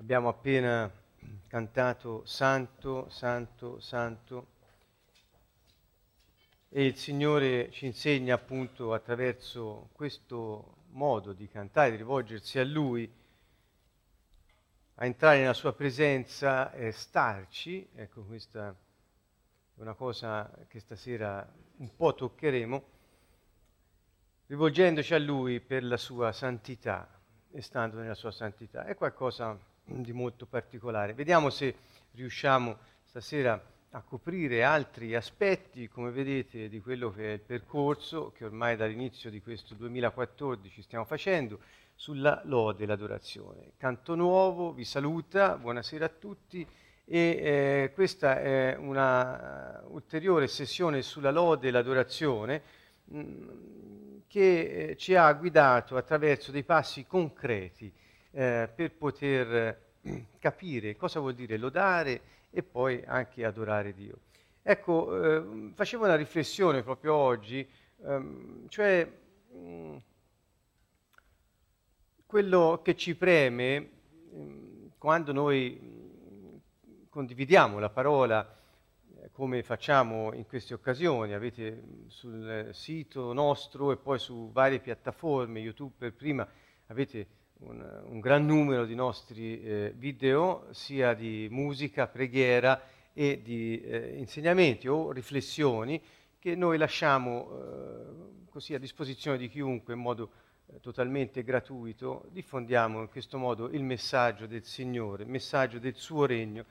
Abbiamo appena cantato Santo, Santo, Santo e il Signore ci insegna appunto attraverso questo modo di cantare, di rivolgersi a Lui, a entrare nella Sua presenza e starci. Ecco, questa è una cosa che stasera un po' toccheremo rivolgendoci a Lui per la sua santità e stando nella sua santità. È qualcosa di molto particolare. Vediamo se riusciamo stasera a coprire altri aspetti, come vedete, di quello che è il percorso che ormai dall'inizio di questo 2014 stiamo facendo sulla lode e l'adorazione. Canto Nuovo vi saluta, buonasera a tutti e eh, questa è una ulteriore sessione sulla lode e l'adorazione mh, mm, che eh, ci ha guidato attraverso dei passi concreti eh, per poter eh, capire cosa vuol dire lodare e poi anche adorare Dio. Ecco, eh, facevo una riflessione proprio oggi, ehm, cioè mh, mm, quello che ci preme mh, mm, quando noi mm, condividiamo la parola come facciamo in queste occasioni, avete sul sito nostro e poi su varie piattaforme, YouTube per prima, avete un, un gran numero di nostri eh, video, sia di musica, preghiera e di eh, insegnamenti o riflessioni che noi lasciamo eh, così a disposizione di chiunque in modo eh, totalmente gratuito, diffondiamo in questo modo il messaggio del Signore, il messaggio del suo regno.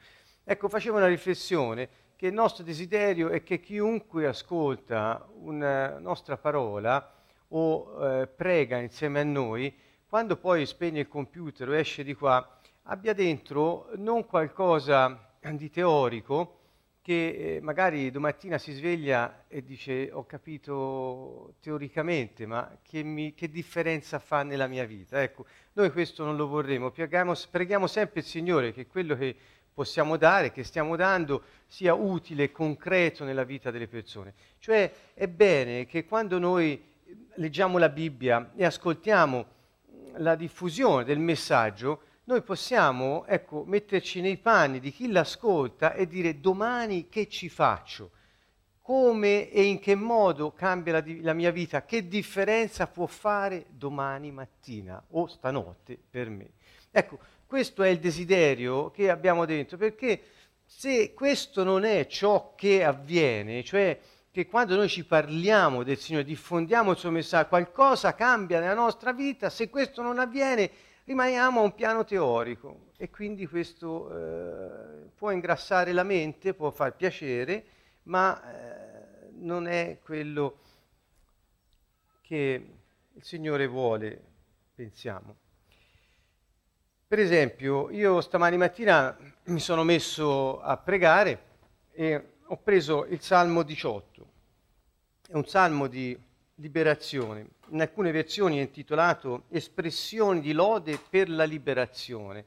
Ecco, facevo una riflessione che il nostro desiderio è che chiunque ascolta una nostra parola o eh, prega insieme a noi, quando poi spegne il computer o esce di qua, abbia dentro non qualcosa di teorico che eh, magari domattina si sveglia e dice ho capito teoricamente, ma che, mi, che, differenza fa nella mia vita? Ecco, noi questo non lo vorremmo, preghiamo, preghiamo sempre il Signore che quello che possiamo dare, che stiamo dando, sia utile e concreto nella vita delle persone. Cioè è bene che quando noi leggiamo la Bibbia e ascoltiamo la diffusione del messaggio, noi possiamo ecco, metterci nei panni di chi l'ascolta e dire domani che ci faccio, come e in che modo cambia la, la mia vita, che differenza può fare domani mattina o stanotte per me. Ecco, questo è il desiderio che abbiamo dentro, perché se questo non è ciò che avviene, cioè che quando noi ci parliamo del Signore, diffondiamo il suo messaggio, qualcosa cambia nella nostra vita, se questo non avviene rimaniamo a un piano teorico e quindi questo eh, può ingrassare la mente, può far piacere, ma eh, non è quello che il Signore vuole, pensiamo. Per esempio, io stamani mattina mi sono messo a pregare e ho preso il Salmo 18. È un salmo di liberazione. In alcune versioni è intitolato Espressioni di lode per la liberazione.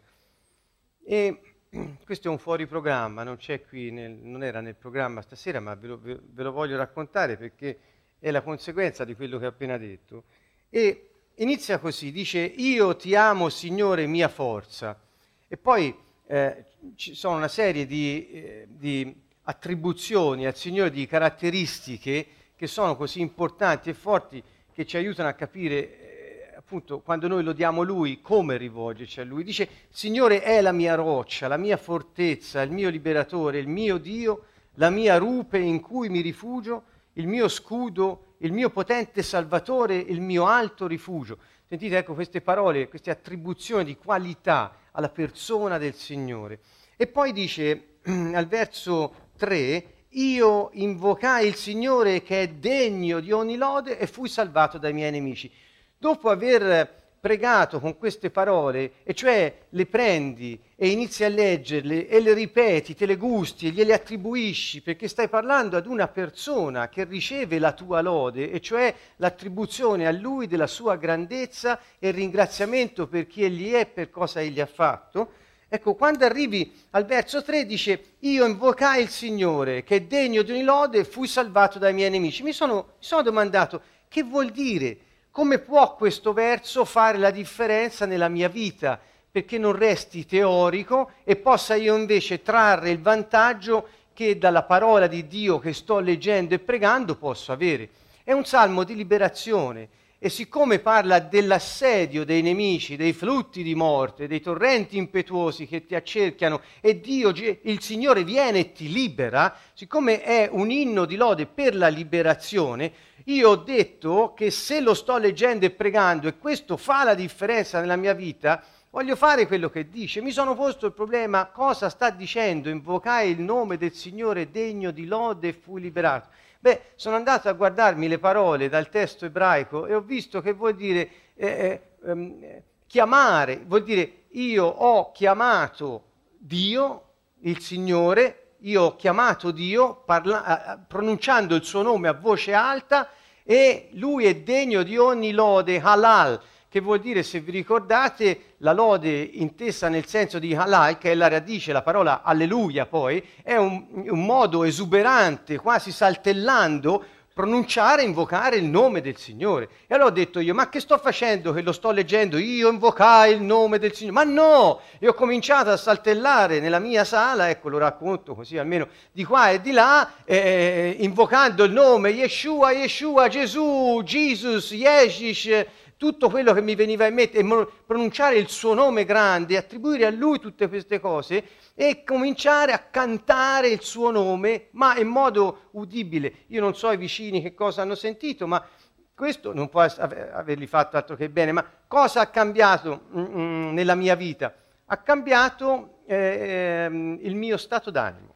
E questo è un fuori programma, non, nel, non era nel programma stasera, ma ve lo, ve lo voglio raccontare perché è la conseguenza di quello che ho appena detto. E inizia così, dice io ti amo Signore mia forza e poi eh, ci sono una serie di, eh, di, attribuzioni al Signore di caratteristiche che sono così importanti e forti che ci aiutano a capire eh, appunto quando noi lo diamo Lui come rivolgerci a Lui. Dice Signore è la mia roccia, la mia fortezza, il mio liberatore, il mio Dio, la mia rupe in cui mi rifugio, il mio scudo il mio potente Salvatore, il mio alto rifugio. Sentite ecco queste parole, queste attribuzioni di qualità alla persona del Signore. E poi dice al verso 3, io invocai il Signore che è degno di ogni lode e fui salvato dai miei nemici. Dopo aver pregato con queste parole, e cioè le prendi e inizi a leggerle e le ripeti, te le gusti e gliele attribuisci, perché stai parlando ad una persona che riceve la tua lode, e cioè l'attribuzione a lui della sua grandezza e il ringraziamento per chi egli è, per cosa egli ha fatto. Ecco, quando arrivi al verso 3 dice, io invocai il Signore che è degno di ogni lode e fui salvato dai miei nemici. Mi sono, mi sono domandato, che vuol dire? Come può questo verso fare la differenza nella mia vita? perché non resti teorico e possa io invece trarre il vantaggio che dalla parola di Dio che sto leggendo e pregando posso avere. È un salmo di liberazione e siccome parla dell'assedio dei nemici, dei flutti di morte, dei torrenti impetuosi che ti accerchiano e Dio, il Signore viene e ti libera, siccome è un inno di lode per la liberazione, io ho detto che se lo sto leggendo e pregando e questo fa la differenza nella mia vita, voglio fare quello che dice. Mi sono posto il problema cosa sta dicendo, invocai il nome del Signore degno di lode e fui liberato. Beh, sono andato a guardarmi le parole dal testo ebraico e ho visto che vuol dire eh, eh, ehm, chiamare, vuol dire io ho chiamato Dio, il Signore, io ho chiamato Dio parla- eh, pronunciando il suo nome a voce alta e lui è degno di ogni lode halal che vuol dire, se vi ricordate, la lode intesa nel senso di halal, che è la radice, la parola alleluia poi, è un, un modo esuberante, quasi saltellando, pronunciare, invocare il nome del Signore. E allora ho detto io, ma che sto facendo che lo sto leggendo? Io invocai il nome del Signore. Ma no! E ho cominciato a saltellare nella mia sala, ecco lo racconto così almeno di qua e di là, eh, invocando il nome Yeshua, Yeshua, Gesù, Jesus, Yeshish, tutto quello che mi veniva in mente e pronunciare il suo nome grande, attribuire a lui tutte queste cose e cominciare a cantare il suo nome, ma in modo udibile. Io non so i vicini che cosa hanno sentito, ma questo non può averli fatto altro che bene. Ma cosa ha cambiato mm, mm, nella mia vita? Ha cambiato eh, il mio stato d'animo.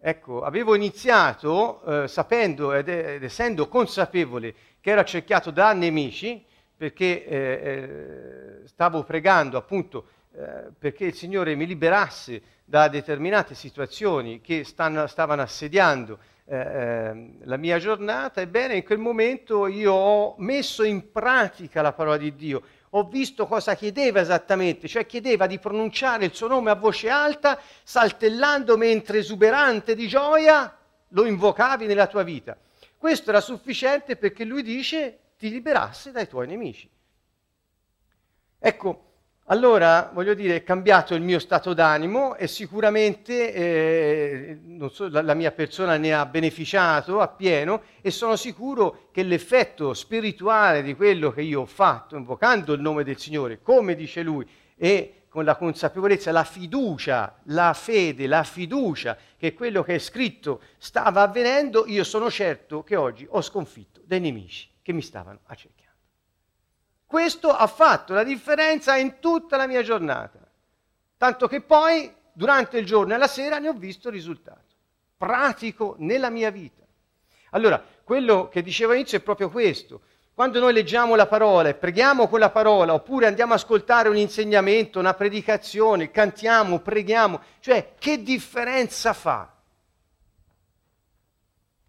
Ecco, avevo iniziato eh, sapendo ed, ed essendo consapevole che ero accerchiato da nemici, perché eh, eh, stavo pregando appunto eh, perché il Signore mi liberasse da determinate situazioni che stanno, stavano assediando eh, ehm, la mia giornata, ebbene in quel momento io ho messo in pratica la parola di Dio, ho visto cosa chiedeva esattamente, cioè chiedeva di pronunciare il suo nome a voce alta, saltellando mentre esuberante di gioia lo invocavi nella tua vita. Questo era sufficiente perché lui dice ti liberasse dai tuoi nemici. Ecco, allora voglio dire, è cambiato il mio stato d'animo e sicuramente eh, so, la, la, mia persona ne ha beneficiato appieno e sono sicuro che l'effetto spirituale di quello che io ho fatto, invocando il nome del Signore, come dice Lui, e con la consapevolezza, la fiducia, la fede, la fiducia che quello che è scritto stava avvenendo, io sono certo che oggi ho sconfitto dei nemici che mi stavano accerchiando. Questo ha fatto la differenza in tutta la mia giornata, tanto che poi durante il giorno e la sera ne ho visto il risultato, pratico nella mia vita. Allora, quello che dicevo all'inizio è proprio questo. Quando noi leggiamo la parola e preghiamo con la parola, oppure andiamo ad ascoltare un insegnamento, una predicazione, cantiamo, preghiamo, cioè che differenza fa?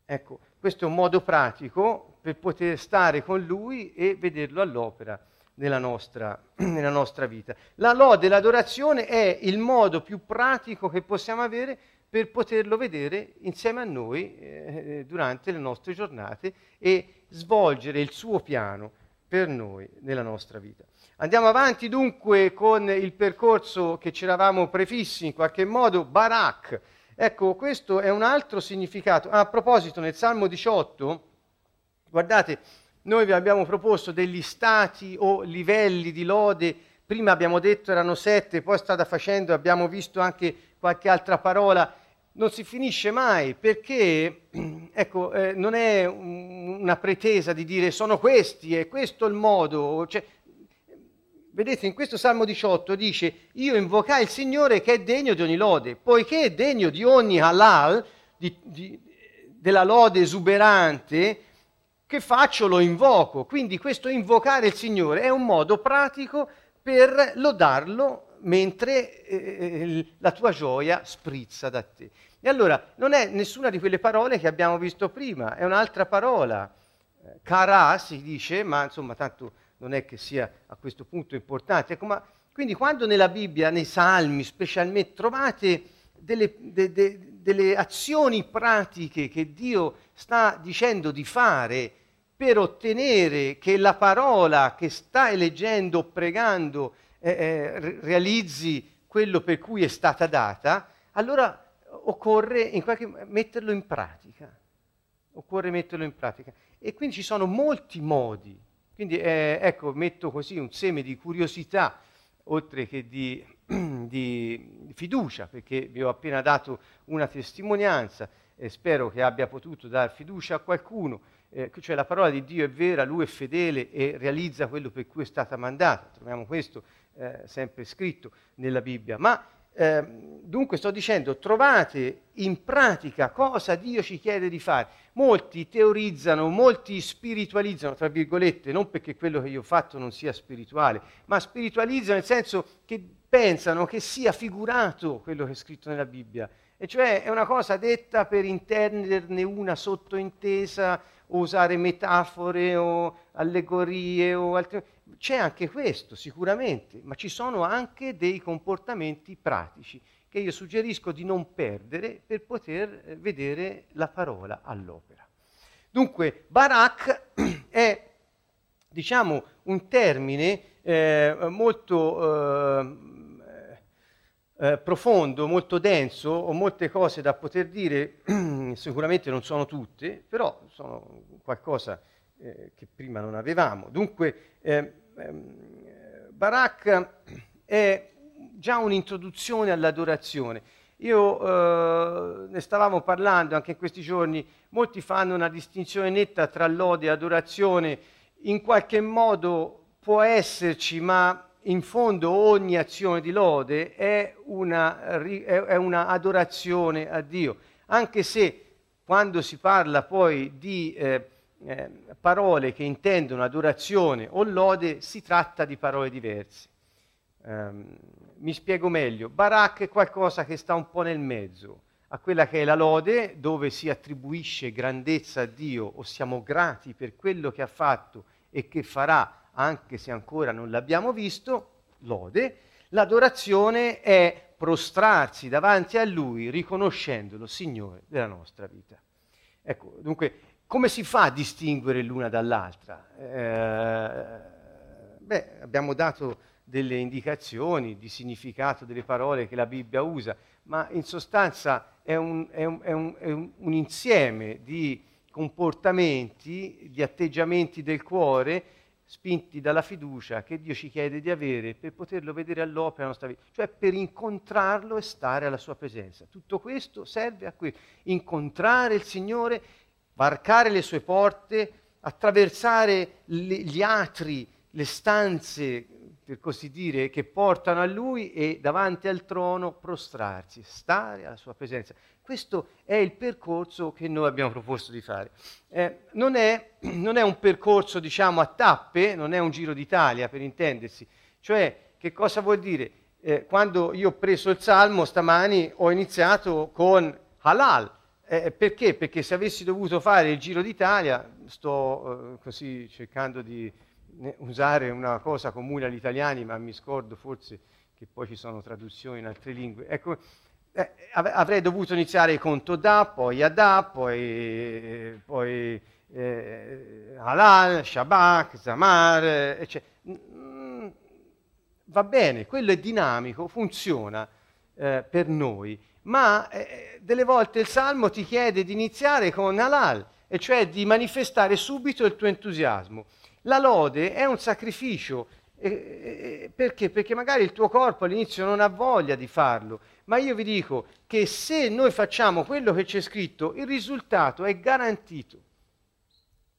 Ecco, questo è un modo pratico per poter stare con Lui e vederlo all'opera nella nostra, nella nostra vita. La lode, l'adorazione è il modo più pratico che possiamo avere per poterlo vedere insieme a noi eh, durante le nostre giornate e svolgere il suo piano per noi nella nostra vita. Andiamo avanti dunque con il percorso che ci eravamo prefissi in qualche modo, Barak. Ecco, questo è un altro significato. Ah, a proposito, nel Salmo 18, guardate, noi vi abbiamo proposto degli stati o livelli di lode, prima abbiamo detto erano sette, poi strada facendo abbiamo visto anche qualche altra parola, non si finisce mai perché ecco, eh, non è un, una pretesa di dire sono questi, è questo il modo, cioè, Vedete, in questo Salmo 18 dice, io invocai il Signore che è degno di ogni lode, poiché è degno di ogni halal, di, di, della lode esuberante, che faccio lo invoco. Quindi questo invocare il Signore è un modo pratico per lodarlo mentre eh, la tua gioia sprizza da te. E allora non è nessuna di quelle parole che abbiamo visto prima, è un'altra parola. Cara si dice, ma insomma tanto non è che sia a questo punto importante. Ecco, ma quindi quando nella Bibbia, nei Salmi specialmente, trovate delle, de, de, delle azioni pratiche che Dio sta dicendo di fare per ottenere che la parola che stai leggendo, pregando, eh, eh realizzi quello per cui è stata data, allora occorre in qualche metterlo in pratica. Occorre metterlo in pratica. E quindi ci sono molti modi. Quindi eh, ecco, metto così un seme di curiosità, oltre che di, di fiducia, perché vi ho appena dato una testimonianza e spero che abbia potuto dar fiducia a qualcuno. Eh, cioè la parola di Dio è vera, lui è fedele e realizza quello per cui è stata mandata. Troviamo questo eh, sempre scritto nella Bibbia. Ma eh, dunque sto dicendo, trovate in pratica cosa Dio ci chiede di fare. Molti teorizzano, molti spiritualizzano, tra virgolette, non perché quello che io ho fatto non sia spirituale, ma spiritualizzano nel senso che pensano che sia figurato quello che è scritto nella Bibbia. E cioè è una cosa detta per intenderne una sottointesa, o usare metafore o allegorie o altre c'è anche questo sicuramente, ma ci sono anche dei comportamenti pratici che io suggerisco di non perdere per poter eh, vedere la parola all'opera. Dunque, Barak è, diciamo, un termine eh, molto eh, eh, profondo, molto denso, ho molte cose da poter dire, sicuramente non sono tutte, però sono qualcosa eh, che prima non avevamo. Dunque, eh, ehm, Barak è già un'introduzione all'adorazione. Io eh, ne stavamo parlando anche in questi giorni, molti fanno una distinzione netta tra lode e adorazione, in qualche modo può esserci, ma in fondo ogni azione di lode è una, è una adorazione a Dio, anche se quando si parla poi di eh, eh, parole che intendono adorazione o lode, si tratta di parole diverse. Um, mi spiego meglio. Barak è qualcosa che sta un po' nel mezzo a quella che è la lode, dove si attribuisce grandezza a Dio o siamo grati per quello che ha fatto e che farà, anche se ancora non l'abbiamo visto, lode. L'adorazione è prostrarsi davanti a Lui riconoscendolo Signore della nostra vita. Ecco, dunque come si fa a distinguere l'una dall'altra? Eh, beh, abbiamo dato delle indicazioni di significato delle parole che la Bibbia usa, ma in sostanza è un, è un, è un, è un insieme di comportamenti, di atteggiamenti del cuore spinti dalla fiducia che Dio ci chiede di avere per poterlo vedere all'opera nella nostra vita, cioè per incontrarlo e stare alla sua presenza. Tutto questo serve a questo, incontrare il Signore varcare le sue porte, attraversare gli atri, le stanze, per così dire, che portano a lui e davanti al trono prostrarsi, stare alla sua presenza. Questo è il percorso che noi abbiamo proposto di fare. Eh, non, è, non, è, un percorso, diciamo, a tappe, non è un giro d'Italia, per intendersi. Cioè, che cosa vuol dire? Eh, quando io ho preso il Salmo stamani ho iniziato con halal, eh, perché? Perché se avessi dovuto fare il Giro d'Italia, sto eh, così cercando di usare una cosa comune agli italiani, ma mi scordo forse che poi ci sono traduzioni in altre lingue. Ecco, eh, avrei dovuto iniziare con Todà, poi Adà, poi, poi eh, Halal, Shabak, Zamar, eccetera. Mm, va bene, quello è dinamico, funziona eh, per noi ma eh, delle volte il Salmo ti chiede di iniziare con halal, e cioè di manifestare subito il tuo entusiasmo. La lode è un sacrificio, eh, eh, perché? Perché magari il tuo corpo all'inizio non ha voglia di farlo, ma io vi dico che se noi facciamo quello che c'è scritto, il risultato è garantito.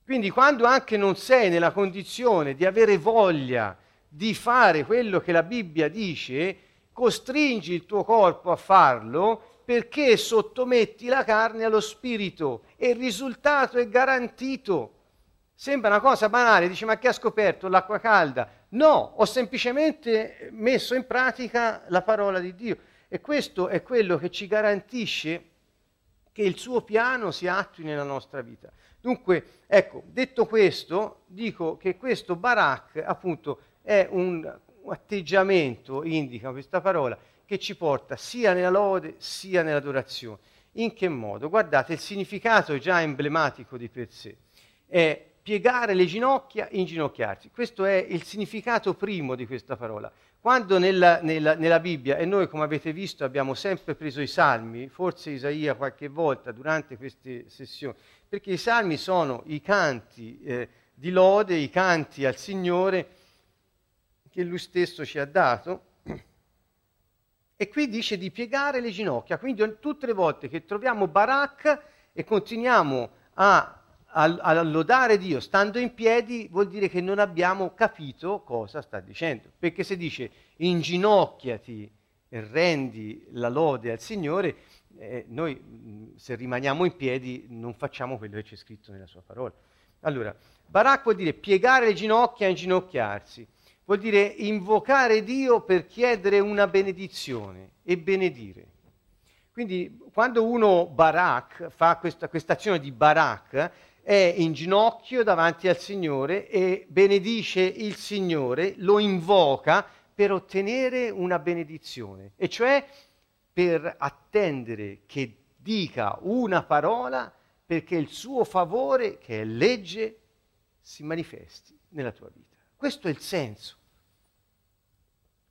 Quindi quando anche non sei nella condizione di avere voglia di fare quello che la Bibbia dice, costringi il tuo corpo a farlo perché sottometti la carne allo spirito e il risultato è garantito. Sembra una cosa banale, dici ma che ha scoperto l'acqua calda? No, ho semplicemente messo in pratica la parola di Dio e questo è quello che ci garantisce che il suo piano si attui nella nostra vita. Dunque, ecco, detto questo, dico che questo Barak appunto è un atteggiamento indica questa parola che ci porta sia nella lode sia nell'adorazione. In che modo? Guardate, il significato è già emblematico di per sé. È piegare le ginocchia, inginocchiarsi. Questo è il significato primo di questa parola. Quando nella, nella, nella, Bibbia, e noi come avete visto abbiamo sempre preso i salmi, forse Isaia qualche volta durante queste sessioni, perché i salmi sono i canti eh, di lode, i canti al Signore che Lui stesso ci ha dato. E qui dice di piegare le ginocchia, quindi tutte le volte che troviamo Barak e continuiamo a, a, lodare Dio stando in piedi, vuol dire che non abbiamo capito cosa sta dicendo. Perché se dice inginocchiati e rendi la lode al Signore, eh, noi se rimaniamo in piedi non facciamo quello che c'è scritto nella sua parola. Allora, Barak vuol dire piegare le ginocchia e inginocchiarsi, vuol dire invocare Dio per chiedere una benedizione e benedire. Quindi quando uno Barak fa questa azione di Barak, è in ginocchio davanti al Signore e benedice il Signore, lo invoca per ottenere una benedizione, e cioè per attendere che dica una parola perché il suo favore, che è legge, si manifesti nella tua vita. Questo è il senso.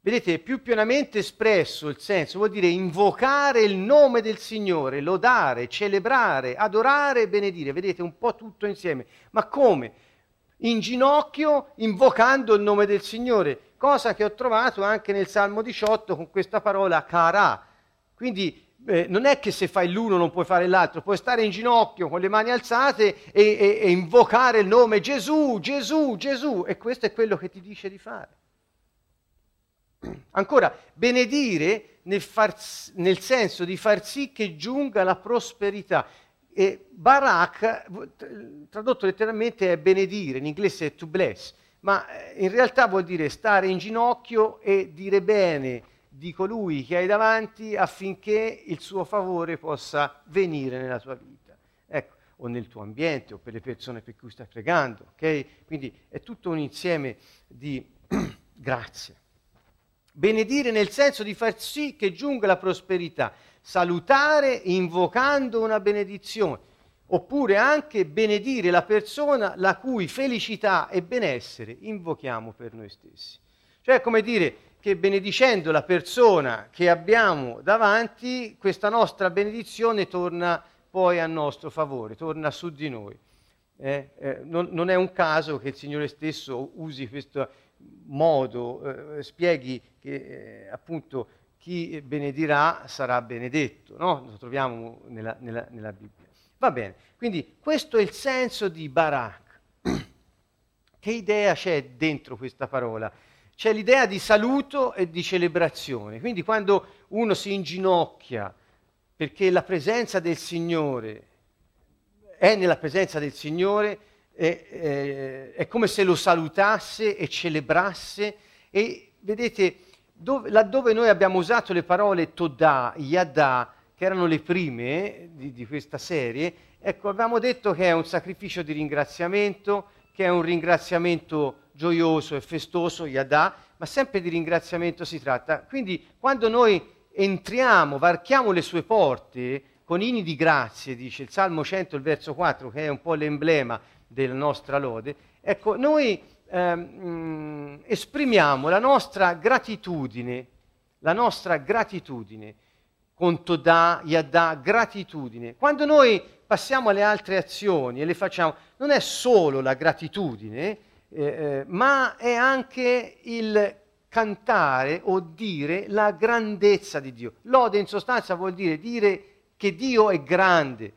Vedete, più pienamente espresso il senso vuol dire invocare il nome del Signore, lodare, celebrare, adorare, benedire. Vedete, un po' tutto insieme. Ma come? In ginocchio, invocando il nome del Signore, cosa che ho trovato anche nel Salmo 18 con questa parola cara. Quindi eh, non è che se fai l'uno non puoi fare l'altro, puoi stare in ginocchio con le mani alzate e, e, e invocare il nome Gesù, Gesù, Gesù, e questo è quello che ti dice di fare. Ancora, benedire nel, far, nel, senso di far sì che giunga la prosperità. E Barak, tradotto letteralmente, è benedire, in inglese è to bless, ma eh, in realtà vuol dire stare in ginocchio e dire bene di colui che hai davanti affinché il suo favore possa venire nella tua vita. Ecco, o nel tuo ambiente o per le persone per cui stai pregando, ok? Quindi è tutto un insieme di grazie. Benedire nel senso di far sì che giunga la prosperità, salutare invocando una benedizione, oppure anche benedire la persona la cui felicità e benessere invochiamo per noi stessi. Cioè, come dire che benedicendo la persona che abbiamo davanti, questa nostra benedizione torna poi a nostro favore, torna su di noi. Eh, eh, non, non, è un caso che il Signore stesso usi questo modo, eh, spieghi che eh, appunto chi benedirà sarà benedetto, no? lo troviamo nella, nella, nella, Bibbia. Va bene, quindi questo è il senso di Barak. Che idea c'è dentro questa parola? C'è l'idea di saluto e di celebrazione, quindi quando uno si inginocchia perché la presenza del Signore è nella presenza del Signore, è, è, è come se lo salutasse e celebrasse e vedete dove, laddove noi abbiamo usato le parole Todah, Yada, che erano le prime di, di, questa serie, ecco, abbiamo detto che è un sacrificio di ringraziamento, che è un ringraziamento gioioso e festoso, Yada, ma sempre di ringraziamento si tratta. Quindi quando noi entriamo, varchiamo le sue porte con inni di grazie, dice il Salmo 100, il verso 4, che è un po' l'emblema della nostra lode, ecco, noi ehm, esprimiamo la nostra gratitudine, la nostra gratitudine, conto da, yadà, gratitudine. Quando noi passiamo alle altre azioni e le facciamo, non è solo la gratitudine, eh, eh, ma è anche il cantare o dire la grandezza di Dio. Lode in sostanza vuol dire dire che Dio è grande.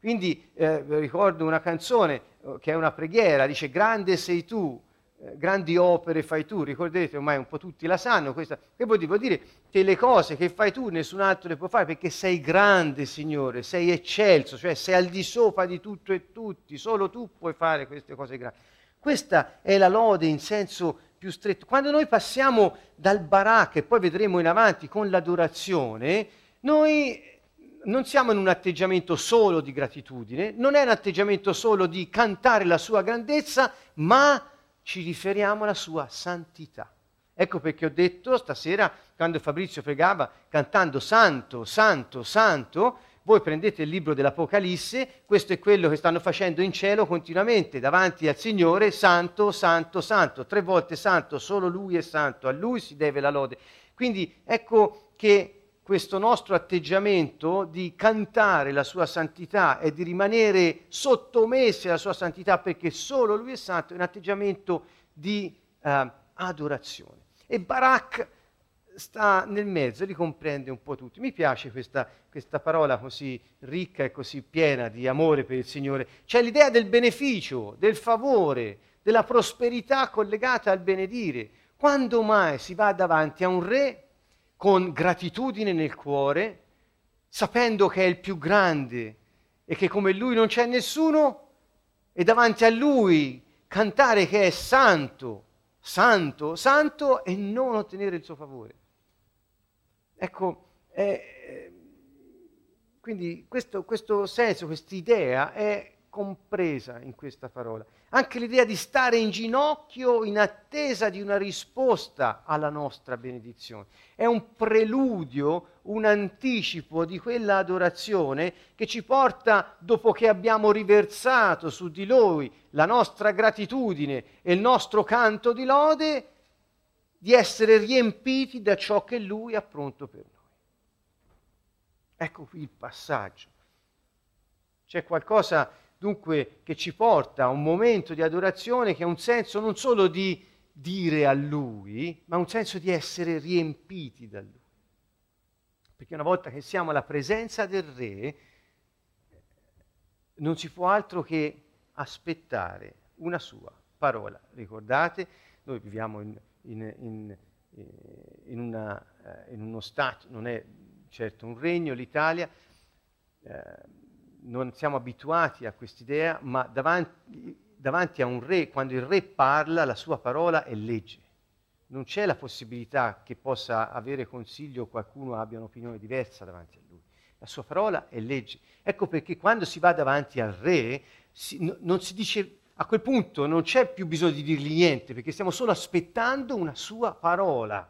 Quindi eh, ricordo una canzone che è una preghiera, dice grande sei tu, eh, grandi opere fai tu, ricordate ormai un po' tutti la sanno, questa, che vuol dire? Vuol dire che le cose che fai tu nessun altro le può fare perché sei grande Signore, sei eccelso, cioè sei al di sopra di tutto e tutti, solo tu puoi fare queste cose grandi. Questa è la lode in senso più stretto. Quando noi passiamo dal barak e poi vedremo in avanti con l'adorazione, noi non siamo in un atteggiamento solo di gratitudine, non è un atteggiamento solo di cantare la sua grandezza, ma ci riferiamo alla sua santità. Ecco perché ho detto stasera, quando Fabrizio pregava, cantando Santo, Santo, Santo, voi prendete il libro dell'Apocalisse, questo è quello che stanno facendo in cielo continuamente davanti al Signore, santo, santo, santo, tre volte santo, solo Lui è santo, a Lui si deve la lode. Quindi ecco che questo nostro atteggiamento di cantare la sua santità e di rimanere sottomessi alla sua santità perché solo Lui è santo, è un atteggiamento di uh, adorazione. E Barak sta nel mezzo, li comprende un po' tutti. Mi piace questa, questa, parola così ricca e così piena di amore per il Signore. C'è l'idea del beneficio, del favore, della prosperità collegata al benedire. Quando mai si va davanti a un re con gratitudine nel cuore, sapendo che è il più grande e che come lui non c'è nessuno, e davanti a lui cantare che è santo, santo, santo e non ottenere il suo favore. Ecco, eh, quindi questo, questo senso, questa idea è compresa in questa parola. Anche l'idea di stare in ginocchio in attesa di una risposta alla nostra benedizione. È un preludio, un anticipo di quella adorazione che ci porta, dopo che abbiamo riversato su di Lui la nostra gratitudine e il nostro canto di lode, di essere riempiti da ciò che Lui ha pronto per noi. Ecco qui il passaggio. C'è qualcosa dunque che ci porta a un momento di adorazione che ha un senso non solo di dire a Lui, ma un senso di essere riempiti da Lui. Perché una volta che siamo alla presenza del Re, non si può altro che aspettare una sua parola. Ricordate, noi viviamo in in, in, in, una, eh, uno Stato, non è certo un regno, l'Italia, eh, non siamo abituati a quest'idea, ma davanti, davanti a un re, quando il re parla, la sua parola è legge. Non c'è la possibilità che possa avere consiglio qualcuno abbia un'opinione diversa davanti a lui. La sua parola è legge. Ecco perché quando si va davanti al re si, no, non si dice a quel punto non c'è più bisogno di dirgli niente, perché stiamo solo aspettando una sua parola.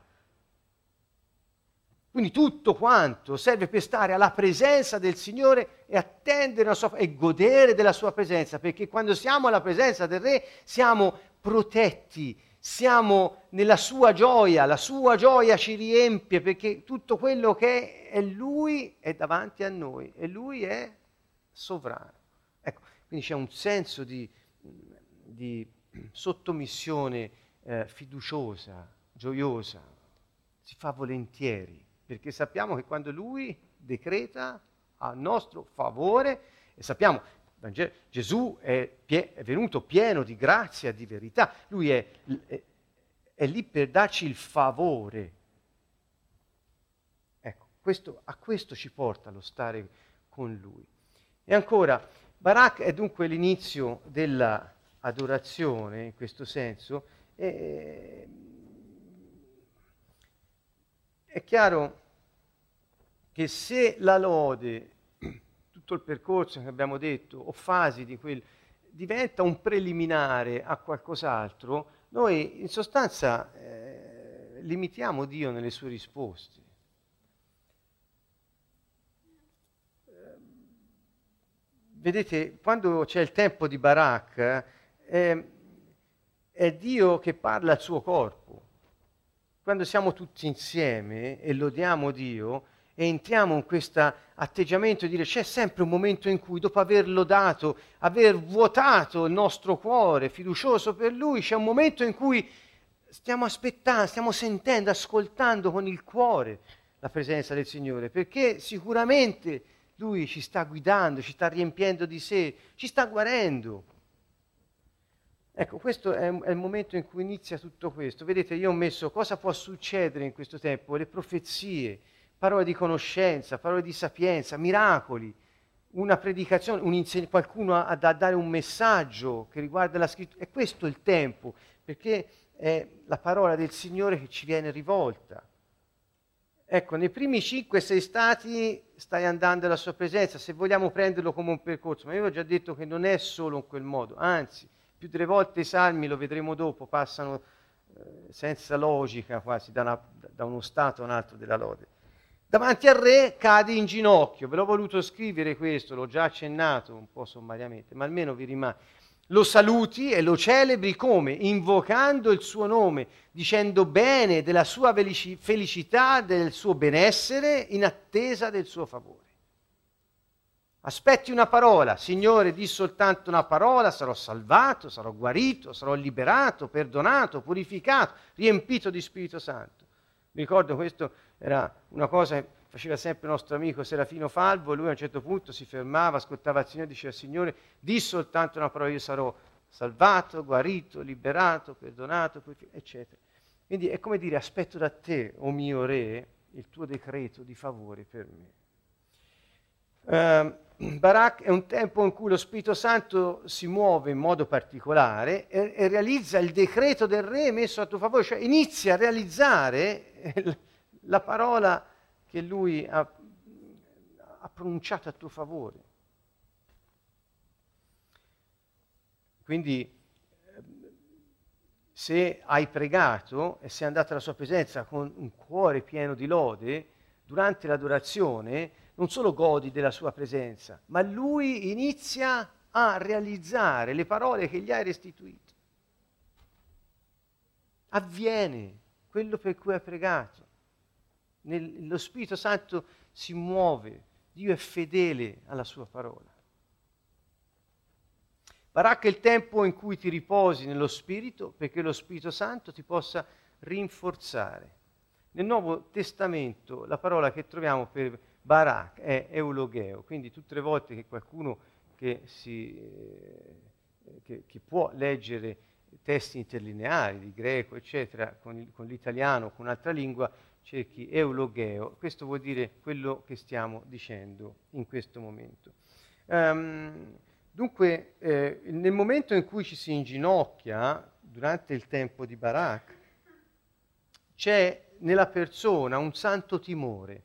Quindi tutto quanto serve per stare alla presenza del Signore e attendere sua, e godere della sua presenza, perché quando siamo alla presenza del Re siamo protetti, siamo nella sua gioia, la sua gioia ci riempie, perché tutto quello che è, è Lui è davanti a noi e Lui è sovrano. Ecco, quindi c'è un senso di, di sottomissione eh, fiduciosa, gioiosa, si fa volentieri, perché sappiamo che quando Lui decreta a nostro favore, e sappiamo, Gesù è, pie- è venuto pieno di grazia, di verità, Lui è, è, è lì per darci il favore. Ecco, questo, a questo ci porta lo stare con Lui. E ancora, Barak è dunque l'inizio dell'adorazione in questo senso. E è chiaro che se la lode, tutto il percorso che abbiamo detto, o fasi di quel, diventa un preliminare a qualcos'altro, noi in sostanza eh, limitiamo Dio nelle sue risposte. vedete, quando c'è il tempo di Barak, eh, è Dio che parla al suo corpo. Quando siamo tutti insieme e lodiamo Dio entriamo in questo atteggiamento di dire c'è sempre un momento in cui dopo aver lodato, aver vuotato il nostro cuore fiducioso per Lui, c'è un momento in cui stiamo aspettando, stiamo sentendo, ascoltando con il cuore la presenza del Signore, perché sicuramente lui ci sta guidando, ci sta riempiendo di sé, ci sta guarendo. Ecco, questo è, è, il momento in cui inizia tutto questo. Vedete, io ho messo cosa può succedere in questo tempo, le profezie, parole di conoscenza, parole di sapienza, miracoli, una predicazione, un inseg- qualcuno ha da dare un messaggio che riguarda la scrittura. È questo il tempo, perché è la parola del Signore che ci viene rivolta. Ecco, nei primi 5-6 stati stai andando alla sua presenza, se vogliamo prenderlo come un percorso, ma io ho già detto che non è solo in quel modo, anzi, più delle volte i salmi, lo vedremo dopo, passano eh, senza logica quasi da, una, da, uno stato a un altro della lode. Davanti al re cade in ginocchio. Ve l'ho voluto scrivere questo, l'ho già accennato un po' sommariamente, ma almeno vi rimane. Lo saluti e lo celebri come? Invocando il suo nome, dicendo bene della sua felicità, del suo benessere, in attesa del suo favore. Aspetti una parola, Signore, di soltanto una parola, sarò salvato, sarò guarito, sarò liberato, perdonato, purificato, riempito di Spirito Santo. Mi ricordo questo era una cosa che faceva sempre il nostro amico Serafino Falvo, lui a un certo punto si fermava, ascoltava il Signore e diceva Signore, di soltanto una parola, io sarò salvato, guarito, liberato, perdonato, eccetera. Quindi è come dire, aspetto da te, o oh mio Re, il tuo decreto di favore per me. Uh, Barak è un tempo in cui lo Spirito Santo si muove in modo particolare e, e realizza il decreto del Re messo a tuo favore, cioè inizia a realizzare la parola che lui ha, ha pronunciato a tuo favore. Quindi se hai pregato e sei andato alla sua presenza con un cuore pieno di lode, durante l'adorazione non solo godi della sua presenza, ma lui inizia a realizzare le parole che gli hai restituito. Avviene quello per cui hai pregato lo Spirito Santo si muove, Dio è fedele alla sua parola. Baracca il tempo in cui ti riposi nello Spirito perché lo Spirito Santo ti possa rinforzare. Nel Nuovo Testamento la parola che troviamo per Barak è eulogeo, quindi tutte le volte che qualcuno che, si, eh, che, che può leggere testi interlineari di greco, eccetera, con, il, con l'italiano o con un'altra lingua, cerchi eulogeo, questo vuol dire quello che stiamo dicendo in questo momento. Um, dunque, eh, nel momento in cui ci si inginocchia, durante il tempo di Barak, c'è nella persona un santo timore.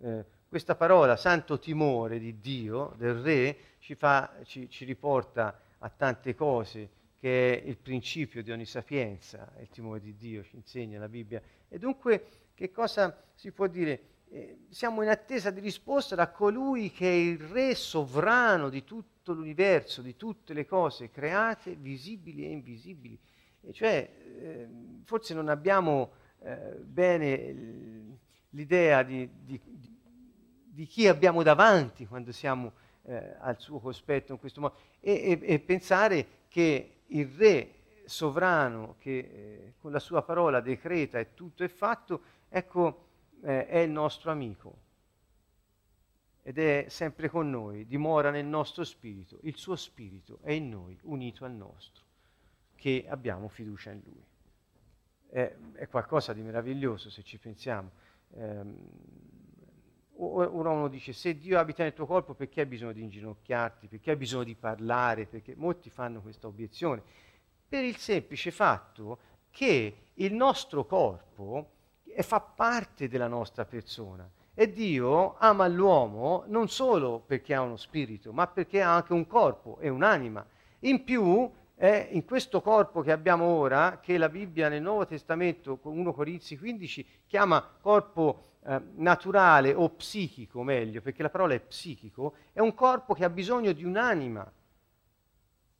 Eh, questa parola, santo timore di Dio, del Re, ci, fa, ci, ci riporta a tante cose che è il principio di ogni sapienza, il timore di Dio, ci insegna la Bibbia. E dunque, che cosa si può dire? Eh, siamo in attesa di risposta da colui che è il re sovrano di tutto l'universo, di tutte le cose create, visibili e invisibili. E cioè, eh, forse non abbiamo eh, bene l'idea di, di, di, chi abbiamo davanti quando siamo eh, al suo cospetto in questo modo e, e, e pensare che il re sovrano che eh, con la sua parola decreta e tutto è fatto, ecco, eh, è il nostro amico ed è sempre con noi, dimora nel nostro spirito, il suo spirito è in noi, unito al nostro, che abbiamo fiducia in lui. È, è qualcosa di meraviglioso se ci pensiamo. Eh, ora uno dice, se Dio abita nel tuo corpo, perché hai bisogno di inginocchiarti? Perché hai bisogno di parlare? Perché molti fanno questa obiezione. Per il semplice fatto che il nostro corpo fa parte della nostra persona. E Dio ama l'uomo non solo perché ha uno spirito, ma perché ha anche un corpo e un'anima. In più, è in questo corpo che abbiamo ora, che la Bibbia nel Nuovo Testamento, con 1 Corinzi 15, chiama corpo eh, naturale o psichico meglio, perché la parola è psichico, è un corpo che ha bisogno di un'anima,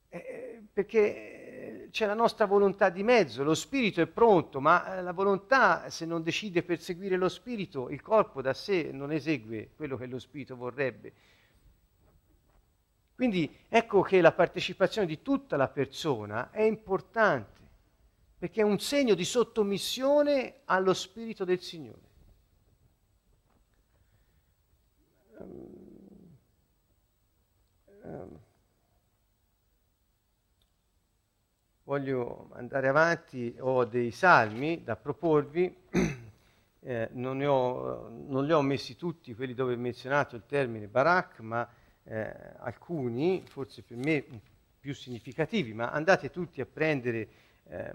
eh, perché c'è la nostra volontà di mezzo, lo spirito è pronto, ma eh, la volontà, se non decide per seguire lo spirito, il corpo da sé non esegue quello che lo spirito vorrebbe. Quindi ecco che la partecipazione di tutta la persona è importante, perché è un segno di sottomissione allo spirito del Signore. um, voglio andare avanti, ho dei salmi da proporvi, eh, non, ho, non, li ho messi tutti, quelli dove è menzionato il termine barak, ma eh, alcuni, forse per me più significativi, ma andate tutti a prendere eh,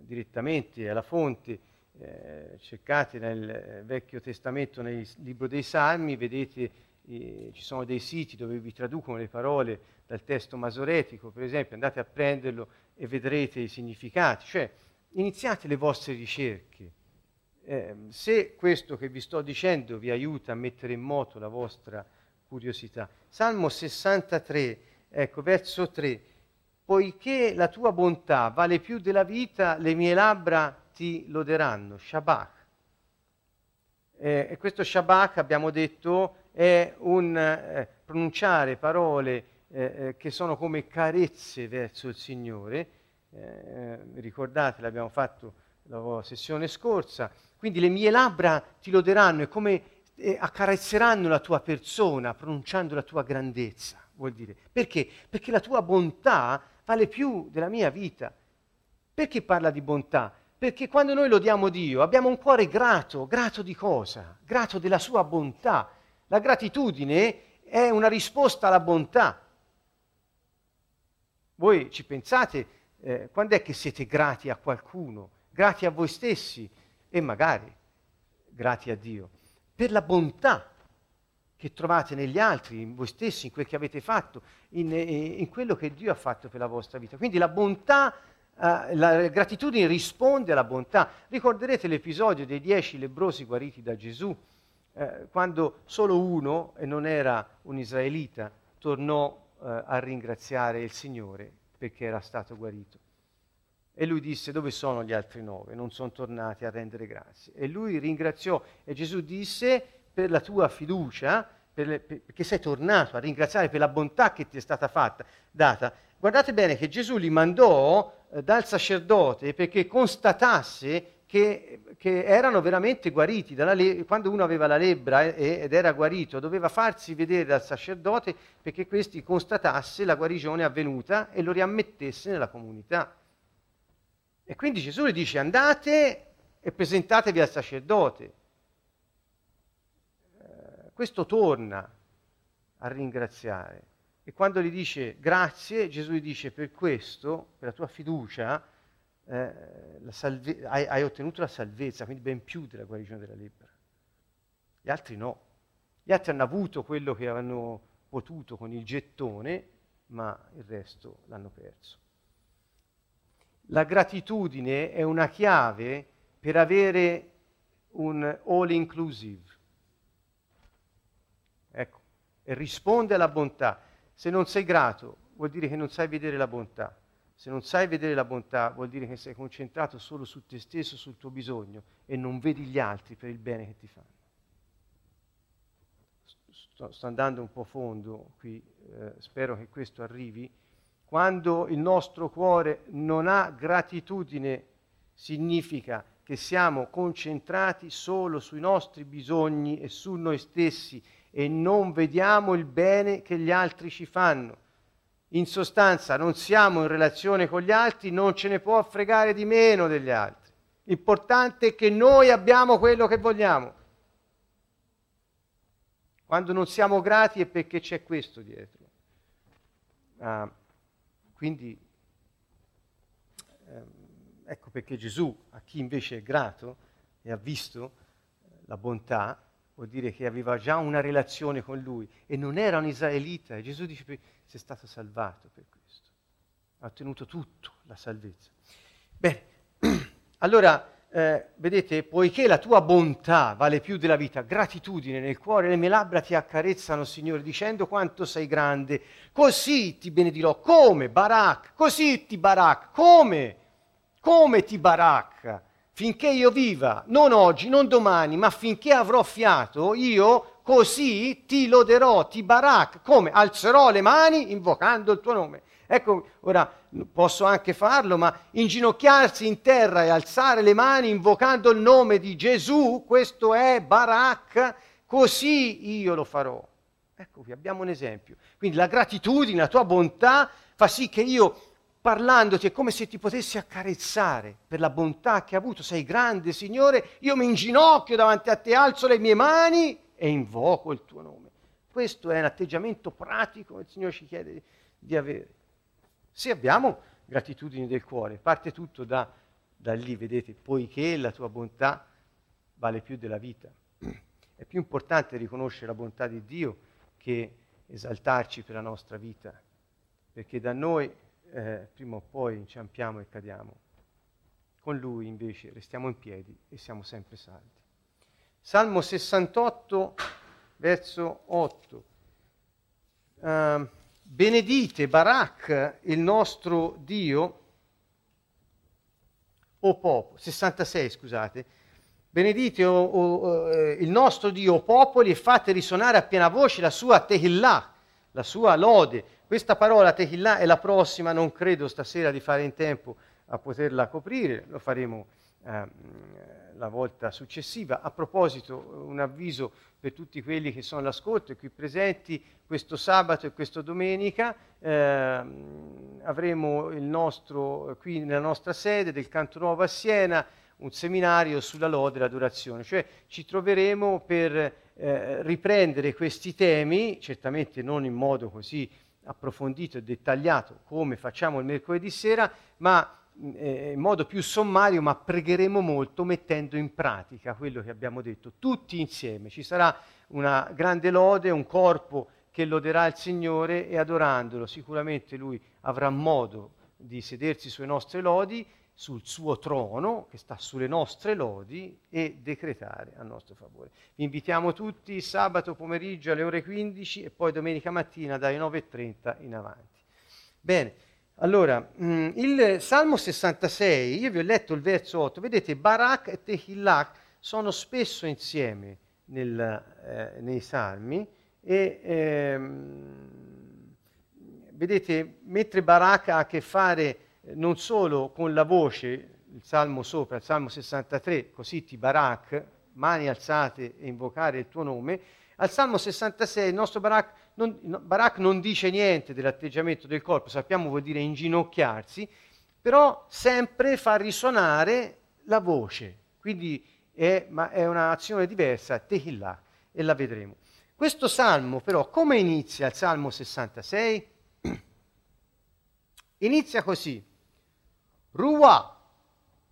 direttamente alla fonte, eh, cercate nel Vecchio Testamento, nel libro dei Salmi, vedete eh, ci sono dei siti dove vi traducono le parole dal testo masoretico, per esempio, andate a prenderlo e vedrete i significati, cioè iniziate le vostre ricerche, eh, se questo che vi sto dicendo vi aiuta a mettere in moto la vostra curiosità. Salmo 63, ecco, verso 3. Poiché la tua bontà vale più della vita, le mie labbra ti loderanno. Shabbat. Eh, e questo Shabbat, abbiamo detto, è un eh, pronunciare parole eh, eh che sono come carezze verso il Signore. Eh, ricordate, l'abbiamo fatto la sessione scorsa. Quindi le mie labbra ti loderanno, è come eh, accarezzeranno la tua persona, pronunciando la tua grandezza, vuol dire. Perché? Perché la tua bontà vale più della mia vita. Perché parla di bontà? Perché quando noi lodiamo Dio abbiamo un cuore grato, grato di cosa? Grato della sua bontà. La gratitudine è una risposta alla bontà. Voi ci pensate, eh, quando è che siete grati a qualcuno? Grati a voi stessi e magari grati a Dio per la bontà che trovate negli altri, in voi stessi, in quel che avete fatto, in, eh, in quello che Dio ha fatto per la vostra vita. Quindi la bontà, eh, la gratitudine risponde alla bontà. Ricorderete l'episodio dei dieci lebrosi guariti da Gesù, eh, quando solo uno, e non era un israelita, tornò eh, a ringraziare il Signore perché era stato guarito. E lui disse, dove sono gli altri nove? Non sono tornati a rendere grazie. E lui ringraziò e Gesù disse, per la tua fiducia, per le, per, perché sei tornato a ringraziare per la bontà che ti è stata fatta, data. Guardate bene che Gesù li mandò eh, dal sacerdote perché constatasse che, che erano veramente guariti. Le- quando uno aveva la lebbra e, ed era guarito, doveva farsi vedere dal sacerdote perché questi constatasse la guarigione avvenuta e lo riammettesse nella comunità. E quindi Gesù gli dice andate e presentatevi al sacerdote. Eh, questo torna a ringraziare. E quando gli dice grazie, Gesù gli dice per questo, per la tua fiducia, eh, salve- hai, hai, ottenuto la salvezza, quindi ben più della guarigione della lebbra. Gli altri no. Gli altri hanno avuto quello che hanno potuto con il gettone, ma il resto l'hanno perso. La gratitudine è una chiave per avere un all inclusive. Ecco, e risponde alla bontà. Se non sei grato, vuol dire che non sai vedere la bontà. Se non sai vedere la bontà, vuol dire che sei concentrato solo su te stesso, sul tuo bisogno e non vedi gli altri per il bene che ti fanno. Sto, sto andando un po' fondo qui, eh, spero che questo arrivi quando il nostro cuore non ha gratitudine, significa che siamo concentrati solo sui nostri bisogni e su noi stessi e non vediamo il bene che gli altri ci fanno. In sostanza non siamo in relazione con gli altri, non ce ne può fregare di meno degli altri. L'importante è che noi abbiamo quello che vogliamo. Quando non siamo grati è perché c'è questo dietro. Uh, quindi ehm, ecco perché Gesù, a chi invece è grato e ha visto eh, la bontà, vuol dire che aveva già una relazione con lui e non era un israelita. E Gesù dice, sei stato salvato per questo. Ha ottenuto tutto, la salvezza. Bene, allora eh, vedete, poiché la tua bontà vale più della vita, gratitudine nel cuore, le mie labbra ti accarezzano, Signore, dicendo quanto sei grande. Così ti benedirò. Come? Barak. Così ti barak. Come? Come ti barak? Finché io viva, non oggi, non domani, ma finché avrò fiato, io così ti loderò, ti barak. Come? Alzerò le mani invocando il tuo nome. Ecco, ora posso anche farlo, ma inginocchiarsi in terra e alzare le mani invocando il nome di Gesù, questo è Barak, così io lo farò. Ecco qui abbiamo un esempio. Quindi la gratitudine, la tua bontà fa sì che io parlandoti è come se ti potessi accarezzare per la bontà che hai avuto. Sei grande, Signore, io mi inginocchio davanti a te, alzo le mie mani e invoco il tuo nome. Questo è un atteggiamento pratico che il Signore ci chiede di avere. Se abbiamo gratitudine del cuore, parte tutto da, da lì, vedete, poiché la tua bontà vale più della vita. È più importante riconoscere la bontà di Dio che esaltarci per la nostra vita, perché da noi eh, prima o poi inciampiamo e cadiamo. Con lui invece restiamo in piedi e siamo sempre saldi. Salmo 68, verso 8. Uh, ehm, benedite Barak, il nostro Dio, o popolo, 66 scusate, benedite o, o, eh, il nostro Dio, o popoli, e fate risuonare a piena voce la sua Tehillah, la sua lode. Questa parola Tehillah è la prossima, non credo stasera di fare in tempo a poterla coprire, lo faremo eh, la volta successiva. A proposito, un avviso per tutti quelli che sono all'ascolto e qui presenti, questo sabato e questa domenica eh, avremo nostro, qui nella nostra sede del Canto Nuovo a Siena, un seminario sulla lode e l'adorazione, cioè ci troveremo per eh, riprendere questi temi, certamente non in modo così approfondito e dettagliato come facciamo il mercoledì sera, ma eh, in modo più sommario, ma pregheremo molto mettendo in pratica quello che abbiamo detto, tutti insieme. Ci sarà una grande lode, un corpo che loderà il Signore e adorandolo sicuramente Lui avrà modo di sedersi sulle nostre lodi, sul suo trono che sta sulle nostre lodi e decretare a nostro favore. Vi invitiamo tutti sabato pomeriggio alle ore 15 e poi domenica mattina dalle 9.30 in avanti. Bene. Allora, mm, il Salmo 66, io vi ho letto il verso 8, vedete Barak e Tehillah sono spesso insieme nel, eh, nei Salmi e ehm, vedete, mentre Barak ha a che fare eh, non solo con la voce, il Salmo sopra, il Salmo 63, così ti Barak, mani alzate e invocare il tuo nome, al Salmo 66 il nostro Barak non, Barak non dice niente dell'atteggiamento del corpo, sappiamo vuol dire inginocchiarsi, però sempre fa risuonare la voce, quindi è, ma è un'azione diversa, Tehillah, e la vedremo. Questo salmo però, come inizia il Salmo 66? Inizia così, Ruah,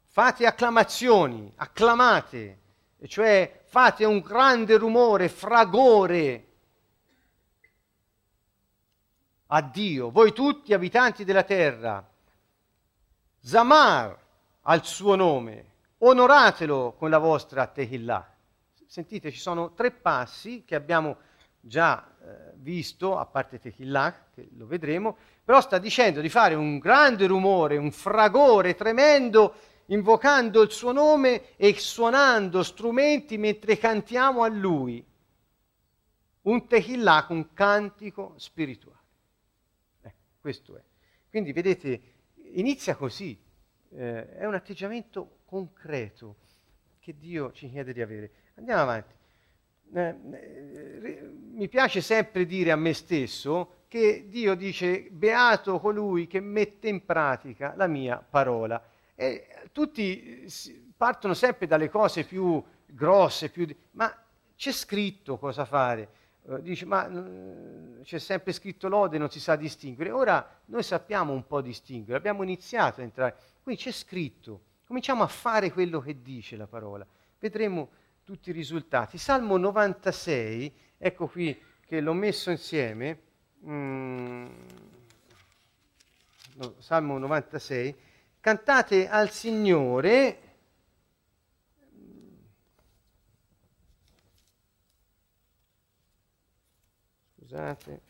fate acclamazioni, acclamate, cioè fate un grande rumore, fragore a Dio, voi tutti abitanti della terra. Zamar al suo nome, onoratelo con la vostra Tehillah. Sentite, ci sono tre passi che abbiamo già eh, visto, a parte Tehillah, che lo vedremo, però sta dicendo di fare un grande rumore, un fragore tremendo, invocando il suo nome e suonando strumenti mentre cantiamo a lui. Un Tehillah, un cantico spirituale. Questo è. Quindi vedete, inizia così, eh, è un atteggiamento concreto che Dio ci chiede di avere. Andiamo avanti. Eh, eh, mi piace sempre dire a me stesso che Dio dice beato colui che mette in pratica la mia parola. E tutti partono sempre dalle cose più grosse, più di... ma c'è scritto cosa fare. Uh, dice ma uh, c'è sempre scritto lode, non si sa distinguere. Ora noi sappiamo un po' distinguere, abbiamo iniziato a entrare, quindi c'è scritto, cominciamo a fare quello che dice la parola, vedremo tutti i risultati. Salmo 96, ecco qui che l'ho messo insieme, mm, no, Salmo 96, cantate al Signore scusate.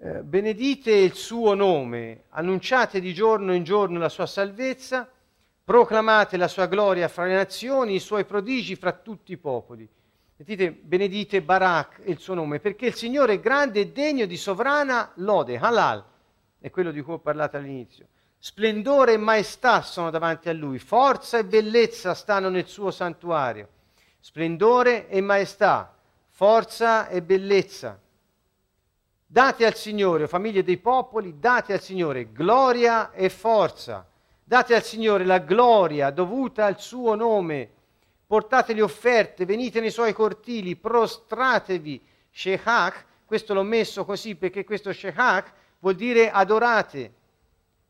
Eh, benedite il suo nome, annunciate di giorno in giorno la sua salvezza, proclamate la sua gloria fra le nazioni, i suoi prodigi fra tutti i popoli. Sentite, benedite Barak il suo nome, perché il Signore è grande e degno di sovrana lode, halal, è quello di cui ho parlato all'inizio. Splendore e maestà sono davanti a lui, forza e bellezza stanno nel suo santuario. Splendore e maestà, forza e bellezza. Date al Signore, famiglie dei popoli, date al Signore gloria e forza. Date al Signore la gloria dovuta al suo nome. Portate le offerte, venite nei suoi cortili, prostratevi. Shechach, questo l'ho messo così perché questo Shechach vuol dire adorate.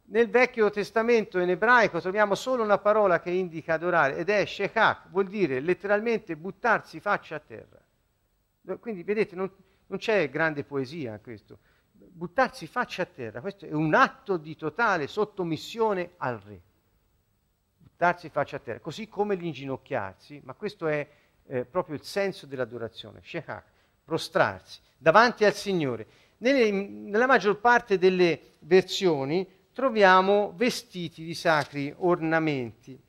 Nel Vecchio Testamento in ebraico troviamo solo una parola che indica adorare ed è Shechach, vuol dire letteralmente buttarsi faccia a terra. Quindi vedete, non, non c'è grande poesia in questo. buttarsi faccia a terra, questo è un atto di totale sottomissione al re. Buttarsi faccia a terra, così come l'inginocchiarsi, ma questo è eh, proprio il senso dell'adorazione, shekak, prostrarsi davanti al Signore. Nelle, nella maggior parte delle versioni troviamo vestiti di sacri ornamenti.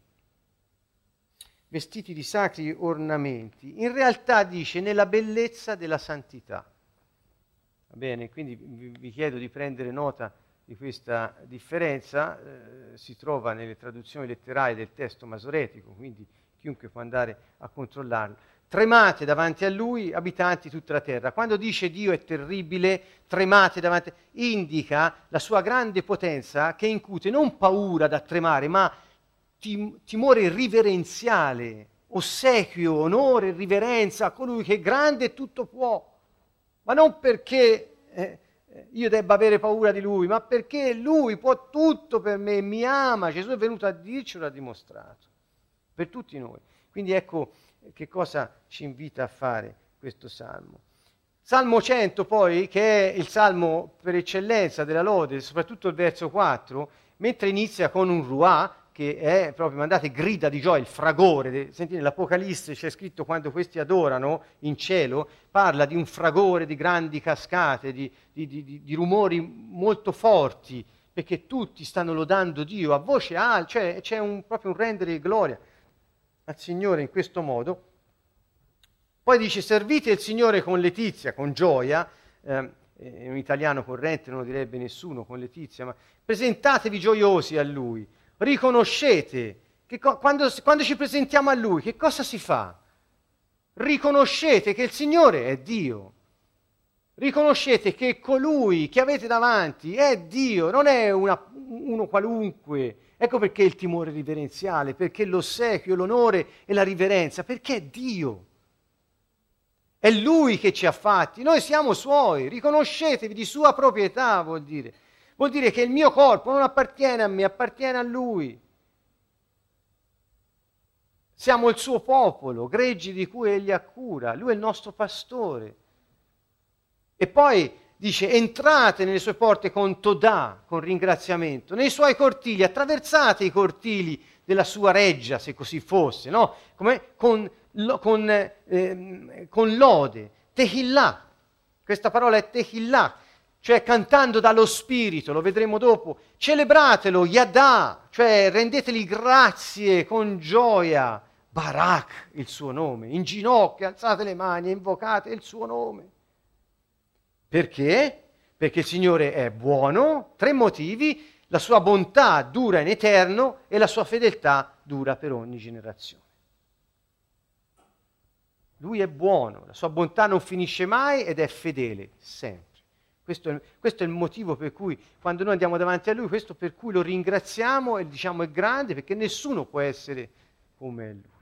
Vestiti di sacri ornamenti. In realtà dice nella bellezza della santità. Va bene, quindi vi chiedo di prendere nota di questa differenza, eh, si trova nelle traduzioni letterali del testo masoretico, quindi chiunque può andare a controllarlo. Tremate davanti a lui, abitanti tutta la terra. Quando dice Dio è terribile, tremate davanti, indica la sua grande potenza che incute non paura da tremare, ma tim- timore riverenziale, ossequio, onore, riverenza a colui che è grande e tutto può. Ma non perché eh, io debba avere paura di lui, ma perché lui può tutto per me, mi ama. Gesù è venuto a dircelo, l'ha dimostrato, per tutti noi. Quindi ecco che cosa ci invita a fare questo salmo. Salmo 100 poi, che è il salmo per eccellenza della lode, soprattutto il verso 4, mentre inizia con un ruà, che è proprio, mandate grida di gioia, il fragore, sentite nell'Apocalisse c'è scritto quando questi adorano in cielo, parla di un fragore di grandi cascate, di, di, di, di rumori molto forti, perché tutti stanno lodando Dio a voce alta, cioè c'è un, proprio un rendere gloria al Signore in questo modo. Poi dice servite il Signore con letizia, con gioia, eh, in italiano corrente non lo direbbe nessuno con letizia, ma presentatevi gioiosi a Lui, riconoscete co- quando, quando ci presentiamo a Lui che cosa si fa? Riconoscete che il Signore è Dio. Riconoscete che colui che avete davanti è Dio, non è una, uno qualunque, Ecco perché il timore riverenziale, perché l'ossequio, l'onore e la riverenza, perché è Dio. È Lui che ci ha fatti, noi siamo Suoi, riconoscetevi di Sua proprietà, vuol dire. Vuol dire che il mio corpo non appartiene a me, appartiene a Lui. Siamo il suo popolo, greggi di cui egli ha cura, lui è il nostro pastore. E poi dice entrate nelle sue porte con Todà, con ringraziamento, nei suoi cortili, attraversate i cortili della sua reggia, se così fosse, no? Come, con, con, eh, con lode, tehillah, questa parola è tehillah, cioè cantando dallo spirito, lo vedremo dopo, celebratelo, yadà, cioè rendeteli grazie con gioia, Barak il suo nome, in ginocchio alzate le mani invocate il suo nome. Perché? Perché il Signore è buono, tre motivi, la sua bontà dura in eterno e la sua fedeltà dura per ogni generazione. Lui è buono, la sua bontà non finisce mai ed è fedele sempre. Questo è, questo è, il motivo per cui quando noi andiamo davanti a Lui, questo per cui lo ringraziamo e diciamo è grande, perché nessuno può essere come Lui.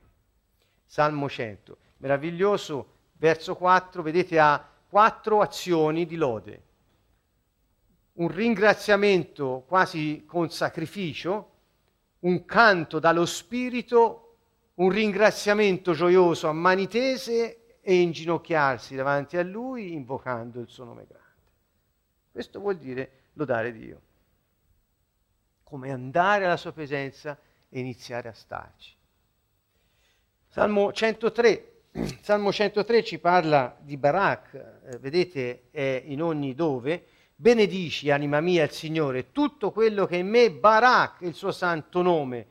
Salmo 100, meraviglioso, verso 4, vedete ha quattro azioni di lode. Un ringraziamento quasi con sacrificio, un canto dallo spirito, un ringraziamento gioioso a mani tese e inginocchiarsi davanti a lui invocando il suo nome grande. Questo vuol dire lodare Dio. Come andare alla sua presenza e iniziare a starci. Salmo 103 Salmo 103 ci parla di Barak, eh, vedete è in ogni dove, benedici anima mia il Signore, tutto quello che è in me, Barak il suo santo nome,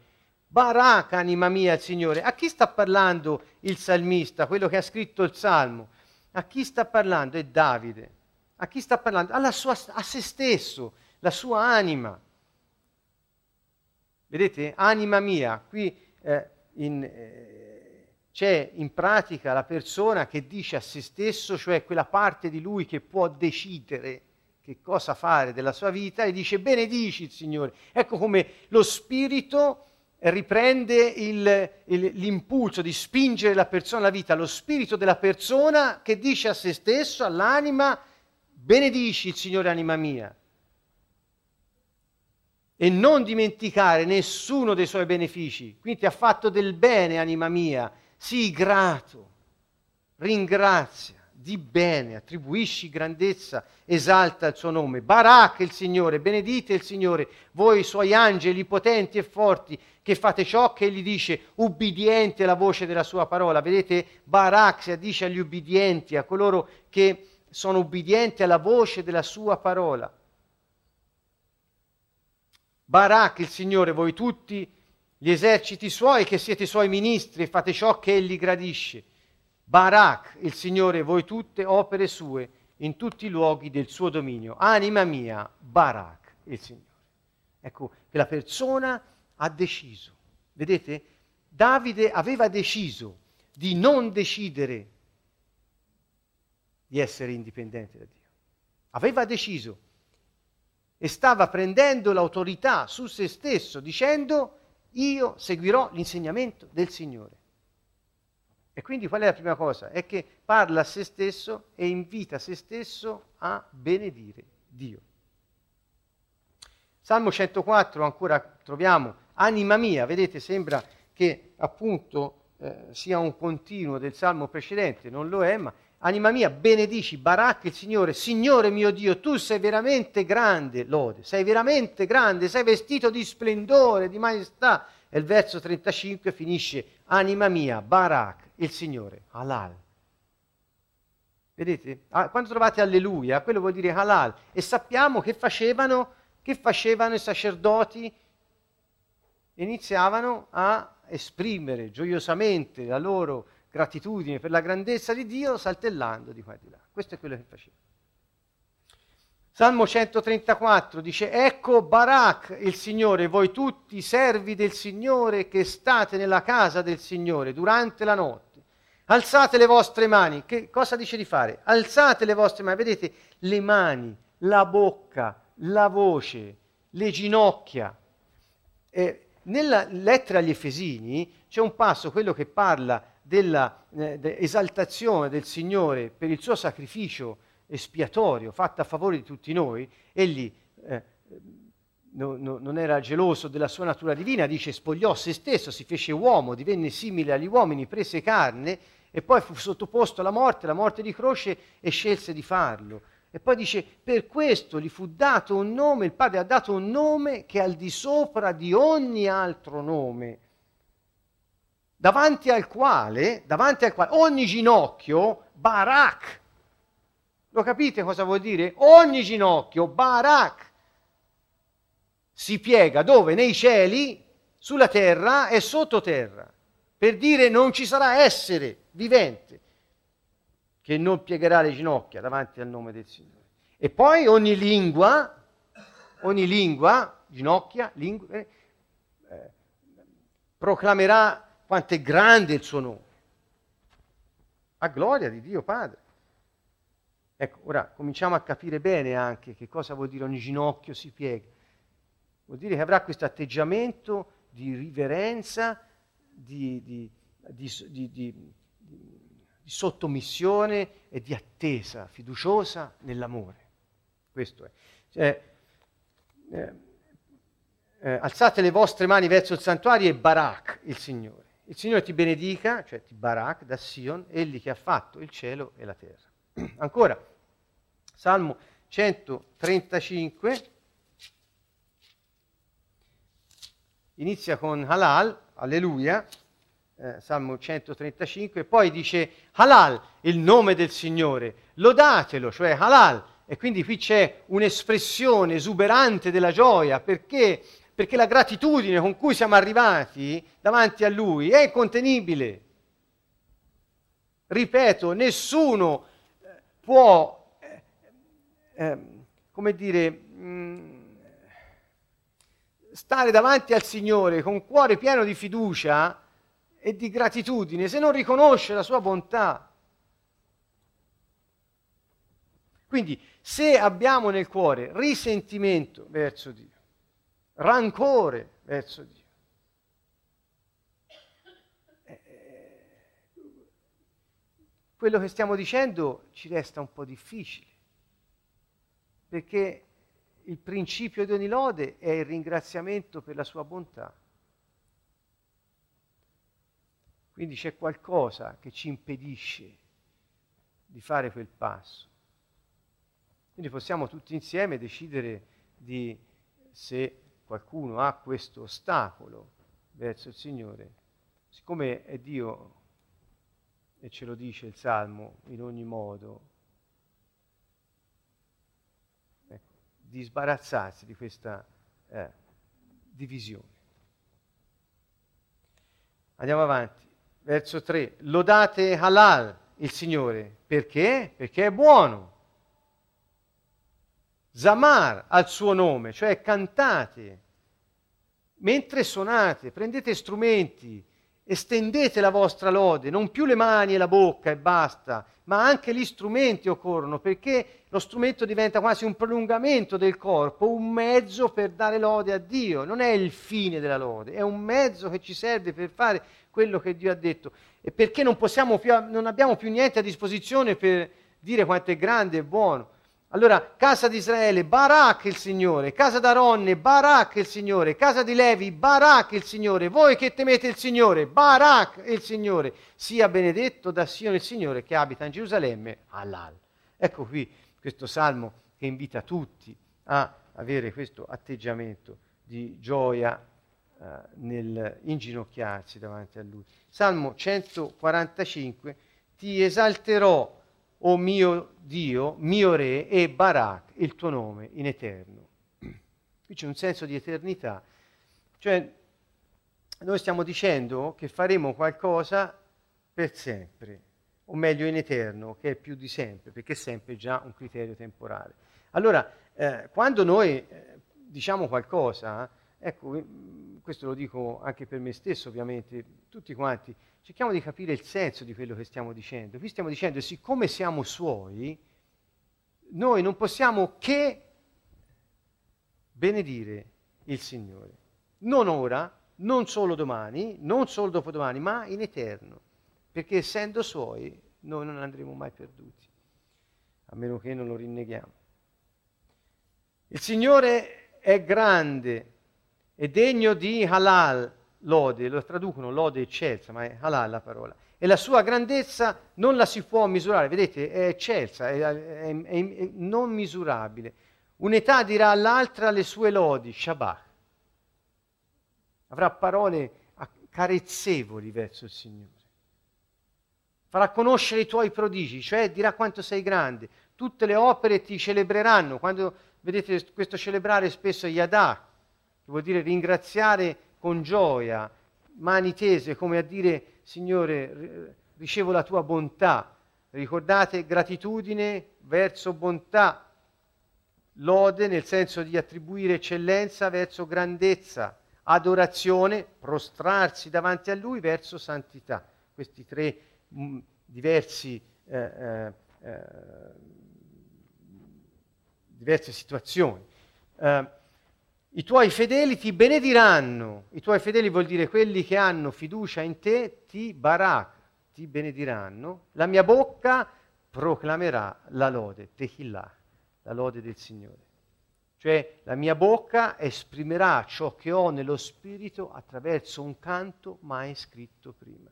Barak anima mia il Signore. A chi sta parlando il salmista, quello che ha scritto il Salmo? A chi sta parlando? È Davide. A chi sta parlando? Sua, a se stesso, la sua anima. Vedete? Anima mia, qui eh, in... Eh, c'è in pratica la persona che dice a se stesso, cioè quella parte di lui che può decidere che cosa fare della sua vita e dice benedici il Signore. Ecco come lo spirito riprende il, il, l'impulso di spingere la persona alla vita, lo spirito della persona che dice a se stesso, all'anima, benedici il Signore anima mia. E non dimenticare nessuno dei suoi benefici. Quindi ti ha fatto del bene, anima mia, sii grato, ringrazia, di bene, attribuisci grandezza, esalta il suo nome. Barak il Signore, benedite il Signore, voi suoi angeli potenti e forti, che fate ciò che egli dice, ubbidiente alla voce della sua parola. Vedete, Barak si addice agli ubbidienti, a coloro che sono ubbidienti alla voce della sua parola. Barak il Signore, voi tutti gli eserciti suoi, che siete suoi ministri e fate ciò che egli gradisce. Barak il Signore, voi tutte opere sue in tutti i luoghi del suo dominio. Anima mia, Barak il Signore. Ecco che la persona ha deciso. Vedete? Davide aveva deciso di non decidere di essere indipendente da Dio. Aveva deciso e stava prendendo l'autorità su se stesso dicendo io seguirò l'insegnamento del Signore. E quindi qual è la prima cosa? È che parla a se stesso e invita se stesso a benedire Dio. Salmo 104 ancora troviamo, anima mia, vedete sembra che appunto eh, sia un continuo del salmo precedente, non lo è, ma anima mia, benedici, Barak il Signore, Signore mio Dio, tu sei veramente grande, lode, sei veramente grande, sei vestito di splendore, di maestà. E il verso 35 finisce, anima mia, Barak il Signore, halal. Vedete? Ah, quando trovate alleluia, quello vuol dire halal. E sappiamo che facevano, che facevano i sacerdoti, iniziavano a esprimere gioiosamente la loro gratitudine per la grandezza di Dio saltellando di qua e di là. Questo è quello che faceva. Salmo 134 dice, ecco Barak il Signore, voi tutti servi del Signore che state nella casa del Signore durante la notte. Alzate le vostre mani. Che cosa dice di fare? Alzate le vostre mani. Vedete, le mani, la bocca, la voce, le ginocchia. Eh, nella lettera agli Efesini c'è un passo, quello che parla dell'esaltazione eh, del Signore per il suo sacrificio espiatorio fatto a favore di tutti noi, egli eh, no, no, non era geloso della sua natura divina, dice spogliò se stesso, si fece uomo, divenne simile agli uomini, prese carne e poi fu sottoposto alla morte, la morte di croce e scelse di farlo. E poi dice, per questo gli fu dato un nome, il Padre ha dato un nome che è al di sopra di ogni altro nome, davanti al quale, davanti al quale ogni ginocchio, barak, lo capite cosa vuol dire? Ogni ginocchio, barak, si piega dove? Nei cieli, sulla terra e sottoterra, per dire non ci sarà essere vivente che non piegherà le ginocchia davanti al nome del Signore. E poi ogni lingua, ogni lingua, ginocchia, lingua, eh, proclamerà quanto è grande il suo nome. A gloria di Dio Padre. Ecco, ora cominciamo a capire bene anche che cosa vuol dire ogni ginocchio si piega. Vuol dire che avrà questo atteggiamento di riverenza, di, di, di, di sottomissione e di attesa fiduciosa nell'amore. Questo è. Cioè, eh, eh, alzate le vostre mani verso il santuario e Barak il Signore. Il Signore ti benedica, cioè ti barak da Sion, egli che ha fatto il cielo e la terra. Ancora, Salmo 135 inizia con Halal, alleluia, eh, Salmo 135, e poi dice Halal, il nome del Signore, lodatelo, cioè Halal. E quindi qui c'è un'espressione esuberante della gioia, perché perché la gratitudine con cui siamo arrivati davanti a Lui è incontenibile. Ripeto, nessuno eh, può, eh, eh, come dire, mh, mm, stare davanti al Signore con cuore pieno di fiducia e di gratitudine se non riconosce la sua bontà. Quindi se abbiamo nel cuore risentimento verso Dio, rancore verso Dio. Eh, quello che stiamo dicendo ci resta un po' difficile, perché il principio di ogni lode è il ringraziamento per la sua bontà. Quindi c'è qualcosa che ci impedisce di fare quel passo. Quindi possiamo tutti insieme decidere di, se qualcuno ha questo ostacolo verso il Signore, siccome è Dio e ce lo dice il Salmo in ogni modo, ecco, di sbarazzarsi di questa eh, divisione. Andiamo avanti. Verso 3. Lodate halal il Signore. Perché? Perché è buono. Zamar al suo nome, cioè cantate. Mentre suonate, prendete strumenti, estendete la vostra lode, non più le mani e la bocca e basta, ma anche gli strumenti occorrono, perché lo strumento diventa quasi un prolungamento del corpo, un mezzo per dare lode a Dio, non è il fine della lode, è un mezzo che ci serve per fare quello che Dio ha detto. E perché non, più, non abbiamo più niente a disposizione per dire quanto è grande e buono. Allora, casa di Israele, Barak il Signore, casa d'Aronne, Barak il Signore, casa di Levi, Barak il Signore, voi che temete il Signore, Barak il Signore, sia benedetto da Sion il Signore che abita in Gerusalemme, Halal. Ecco qui questo salmo che invita tutti a avere questo atteggiamento di gioia eh, nel inginocchiarsi davanti a Lui. Salmo 145, ti esalterò o mio Dio, mio Re e Barak, il tuo nome in eterno. Qui c'è un senso di eternità, cioè noi stiamo dicendo che faremo qualcosa per sempre, o meglio in eterno, che è più di sempre, perché è sempre già un criterio temporale. Allora, eh, quando noi eh, diciamo qualcosa, ecco, questo lo dico anche per me stesso ovviamente, tutti quanti, cerchiamo di capire il senso di quello che stiamo dicendo. Qui stiamo dicendo, siccome siamo suoi, noi non possiamo che benedire il Signore. Non ora, non solo domani, non solo dopodomani, ma in eterno. Perché essendo suoi, noi non andremo mai perduti, a meno che non lo rinneghiamo. Il Signore è grande e degno di halal, lode, lo traducono lode eccelsa, ma è halal la parola. E la sua grandezza non la si può misurare, vedete, è eccelsa, è, è, è, è non misurabile. Un'età dirà all'altra le sue lodi, Shabbat. Avrà parole carezzevoli verso il Signore. Farà conoscere i tuoi prodigi, cioè dirà quanto sei grande. Tutte le opere ti celebreranno. Quando vedete questo celebrare spesso che vuol dire ringraziare con gioia, mani tese, come a dire, Signore, ricevo la tua bontà. Ricordate gratitudine verso bontà, lode nel senso di attribuire eccellenza verso grandezza, adorazione, prostrarsi davanti a Lui verso santità. Questi tre mh, mm, diversi, eh, eh, eh, diverse situazioni. I tuoi fedeli ti benediranno. I tuoi fedeli vuol dire quelli che hanno fiducia in te, ti barak, ti benediranno. La mia bocca proclamerà la lode, tehillah, la lode del Signore. Cioè la mia bocca esprimerà ciò che ho nello spirito attraverso un canto mai scritto prima.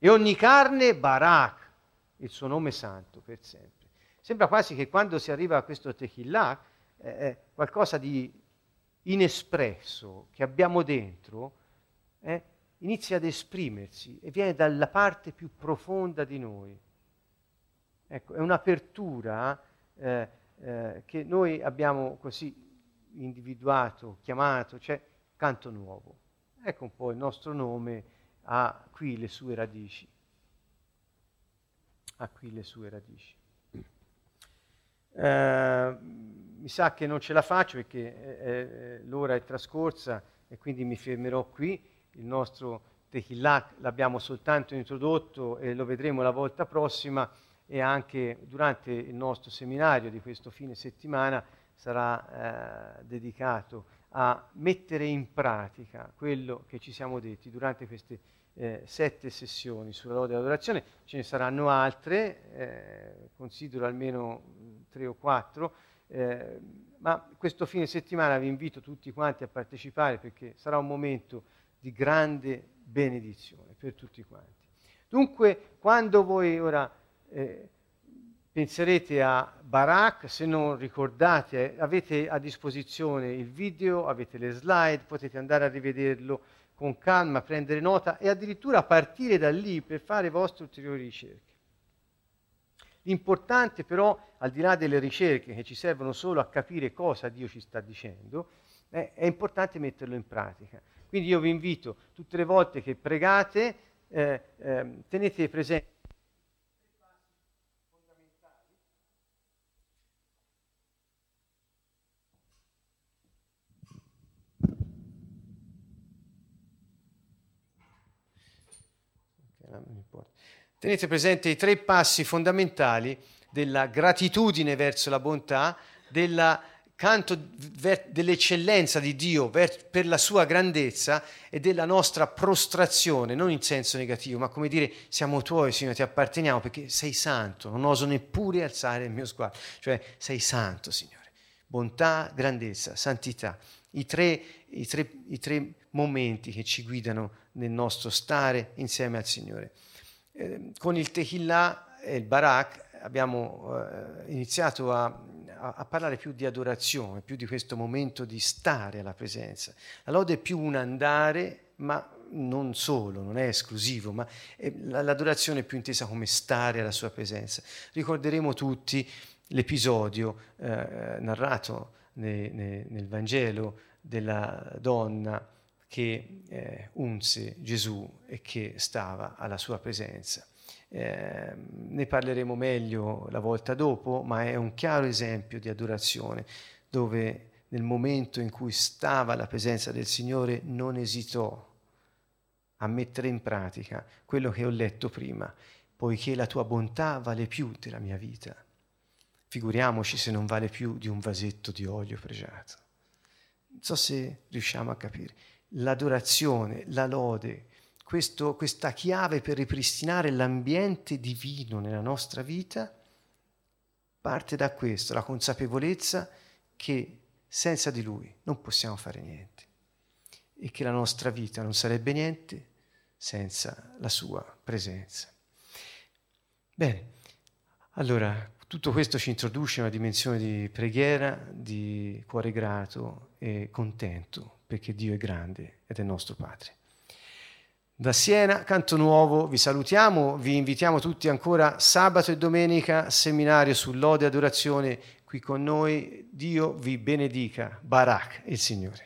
E ogni carne barak, il suo nome santo per sempre. Sembra quasi che quando si arriva a questo tehillah, eh, qualcosa di inespresso che abbiamo dentro, eh, inizia ad esprimersi e viene dalla parte più profonda di noi. Ecco, è un'apertura eh, eh, che noi abbiamo così individuato, chiamato, cioè canto nuovo. Ecco un po' il nostro nome ha qui le sue radici. Ha qui le sue radici. Eh, mi sa che non ce la faccio perché eh, eh, l'ora è trascorsa e quindi mi fermerò qui. Il nostro Tehillah l'abbiamo soltanto introdotto e lo vedremo la volta prossima e anche durante il nostro seminario di questo fine settimana sarà eh, dedicato a mettere in pratica quello che ci siamo detti durante queste eh, sette sessioni sulla lode dell'adorazione. Ce ne saranno altre, eh, considero almeno tre o quattro, eh, ma questo fine settimana vi invito tutti quanti a partecipare perché sarà un momento di grande benedizione per tutti quanti. Dunque, quando voi ora eh, penserete a Barak, se non ricordate, avete a disposizione il video, avete le slide, potete andare a rivederlo con calma, prendere nota e addirittura partire da lì per fare vostre ulteriori ricerche. L'importante però, al di là delle ricerche che ci servono solo a capire cosa Dio ci sta dicendo, eh, è importante metterlo in pratica. Quindi io vi invito tutte le volte che pregate, eh, eh, tenete presente Tenete presente i tre passi fondamentali della gratitudine verso la bontà, del canto dell'eccellenza di Dio per la sua grandezza e della nostra prostrazione, non in senso negativo, ma come dire siamo tuoi, Signore, ti apparteniamo perché sei santo, non oso neppure alzare il mio sguardo, cioè sei santo, Signore. Bontà, grandezza, santità, i tre, i tre, i tre momenti che ci guidano nel nostro stare insieme al Signore. Eh, con il Tehillah e il Barak abbiamo eh, iniziato a, a, a, parlare più di adorazione, più di questo momento di stare alla presenza. La lode è più un andare, ma non solo, non è esclusivo, ma è, l'adorazione è più intesa come stare alla sua presenza. Ricorderemo tutti l'episodio eh, narrato ne, ne, nel Vangelo della donna che eh, unse Gesù e che stava alla sua presenza. Eh, ne parleremo meglio la volta dopo, ma è un chiaro esempio di adorazione dove nel momento in cui stava alla presenza del Signore non esitò a mettere in pratica quello che ho letto prima, poiché la tua bontà vale più della mia vita. Figuriamoci se non vale più di un vasetto di olio pregiato. Non so se riusciamo a capire l'adorazione, la lode, questo, questa chiave per ripristinare l'ambiente divino nella nostra vita, parte da questo, la consapevolezza che senza di Lui non possiamo fare niente e che la nostra vita non sarebbe niente senza la sua presenza. Bene, allora tutto questo ci introduce a una dimensione di preghiera, di cuore grato e contento, perché Dio è grande ed è nostro Padre. Da Siena, Canto Nuovo, vi salutiamo, vi invitiamo tutti ancora sabato e domenica seminario sull'ode e adorazione qui con noi. Dio vi benedica. Barak, il Signore.